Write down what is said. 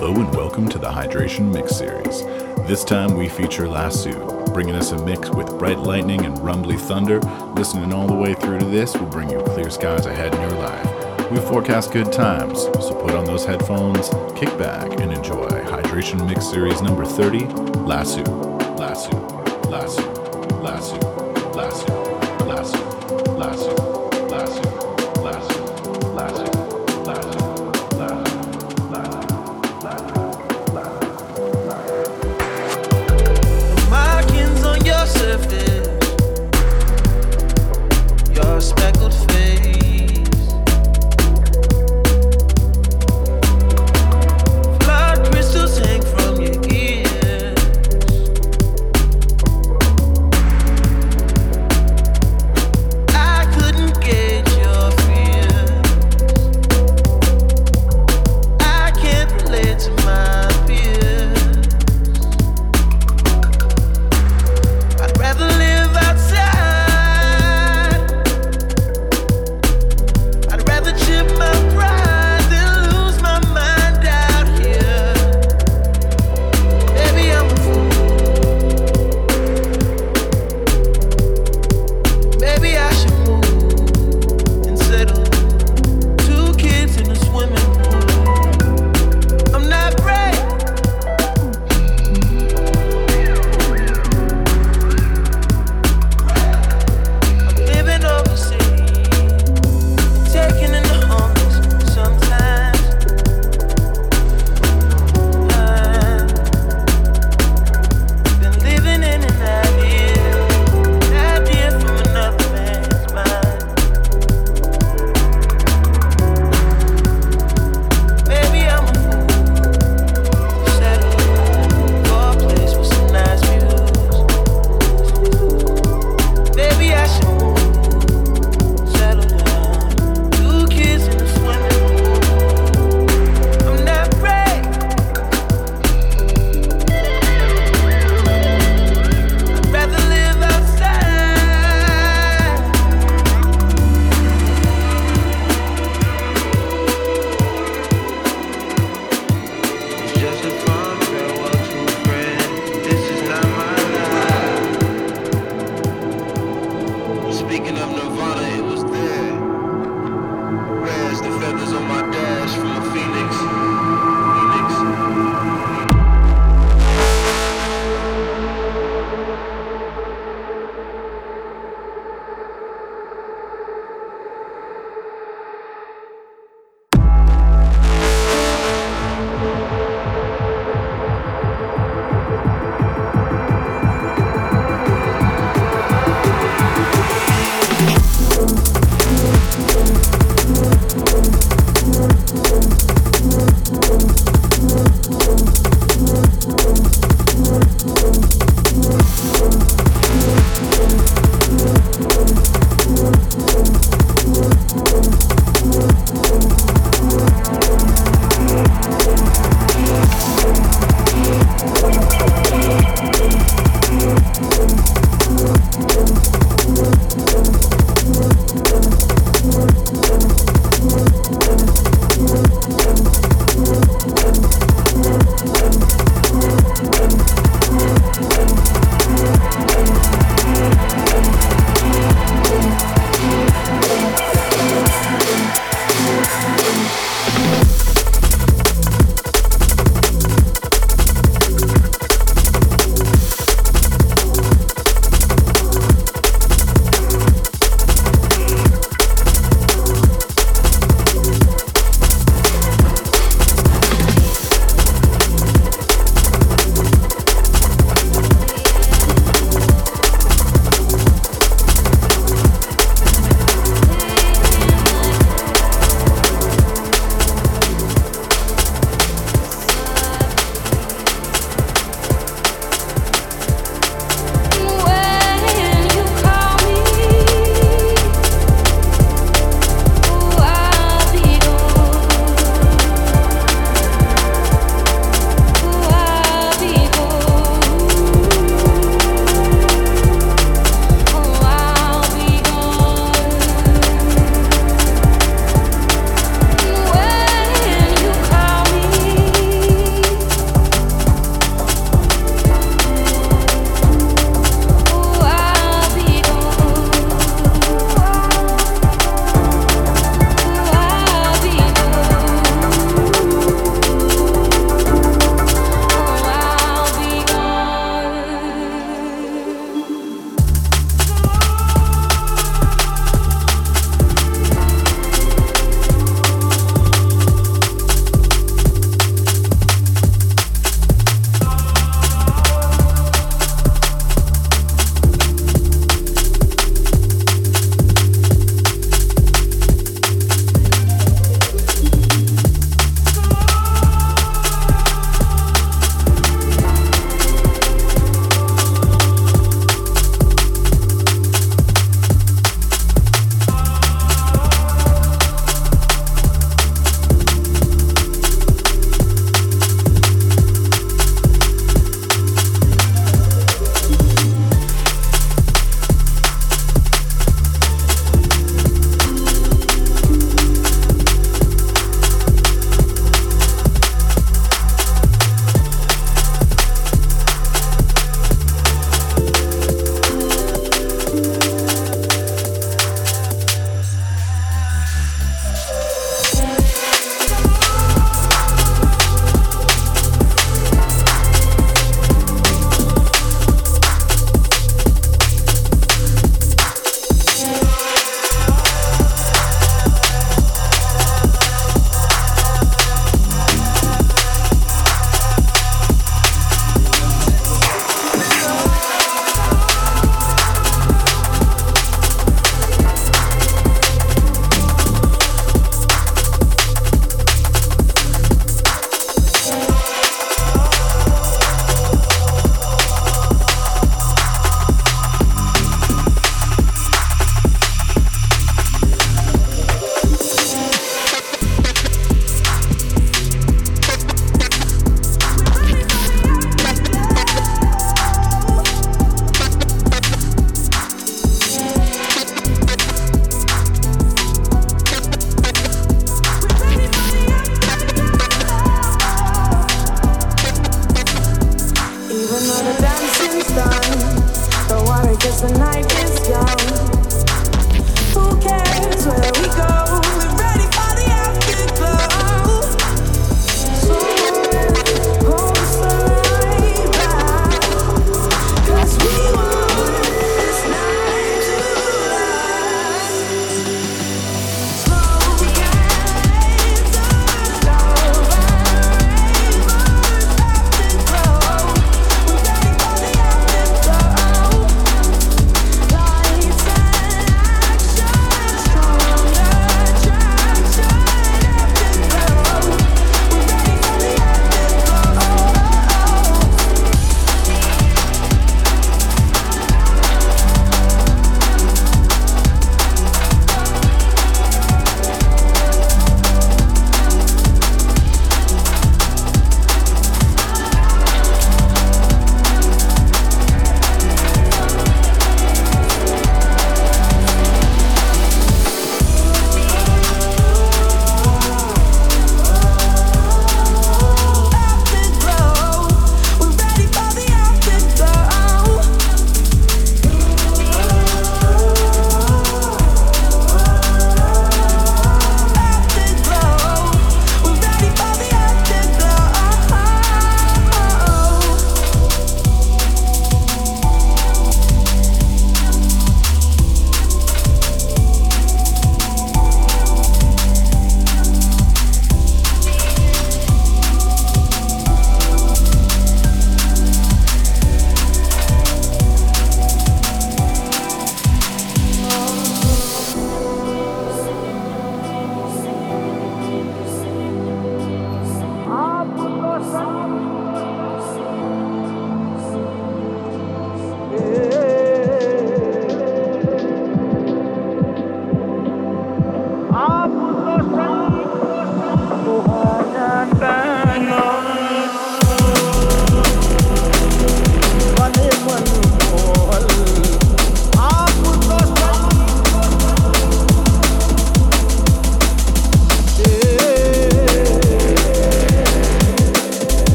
Hello and welcome to the Hydration Mix Series. This time we feature Lasso, bringing us a mix with bright lightning and rumbly thunder. Listening all the way through to this will bring you clear skies ahead in your life. We forecast good times, so put on those headphones, kick back, and enjoy Hydration Mix Series number 30, Lasso,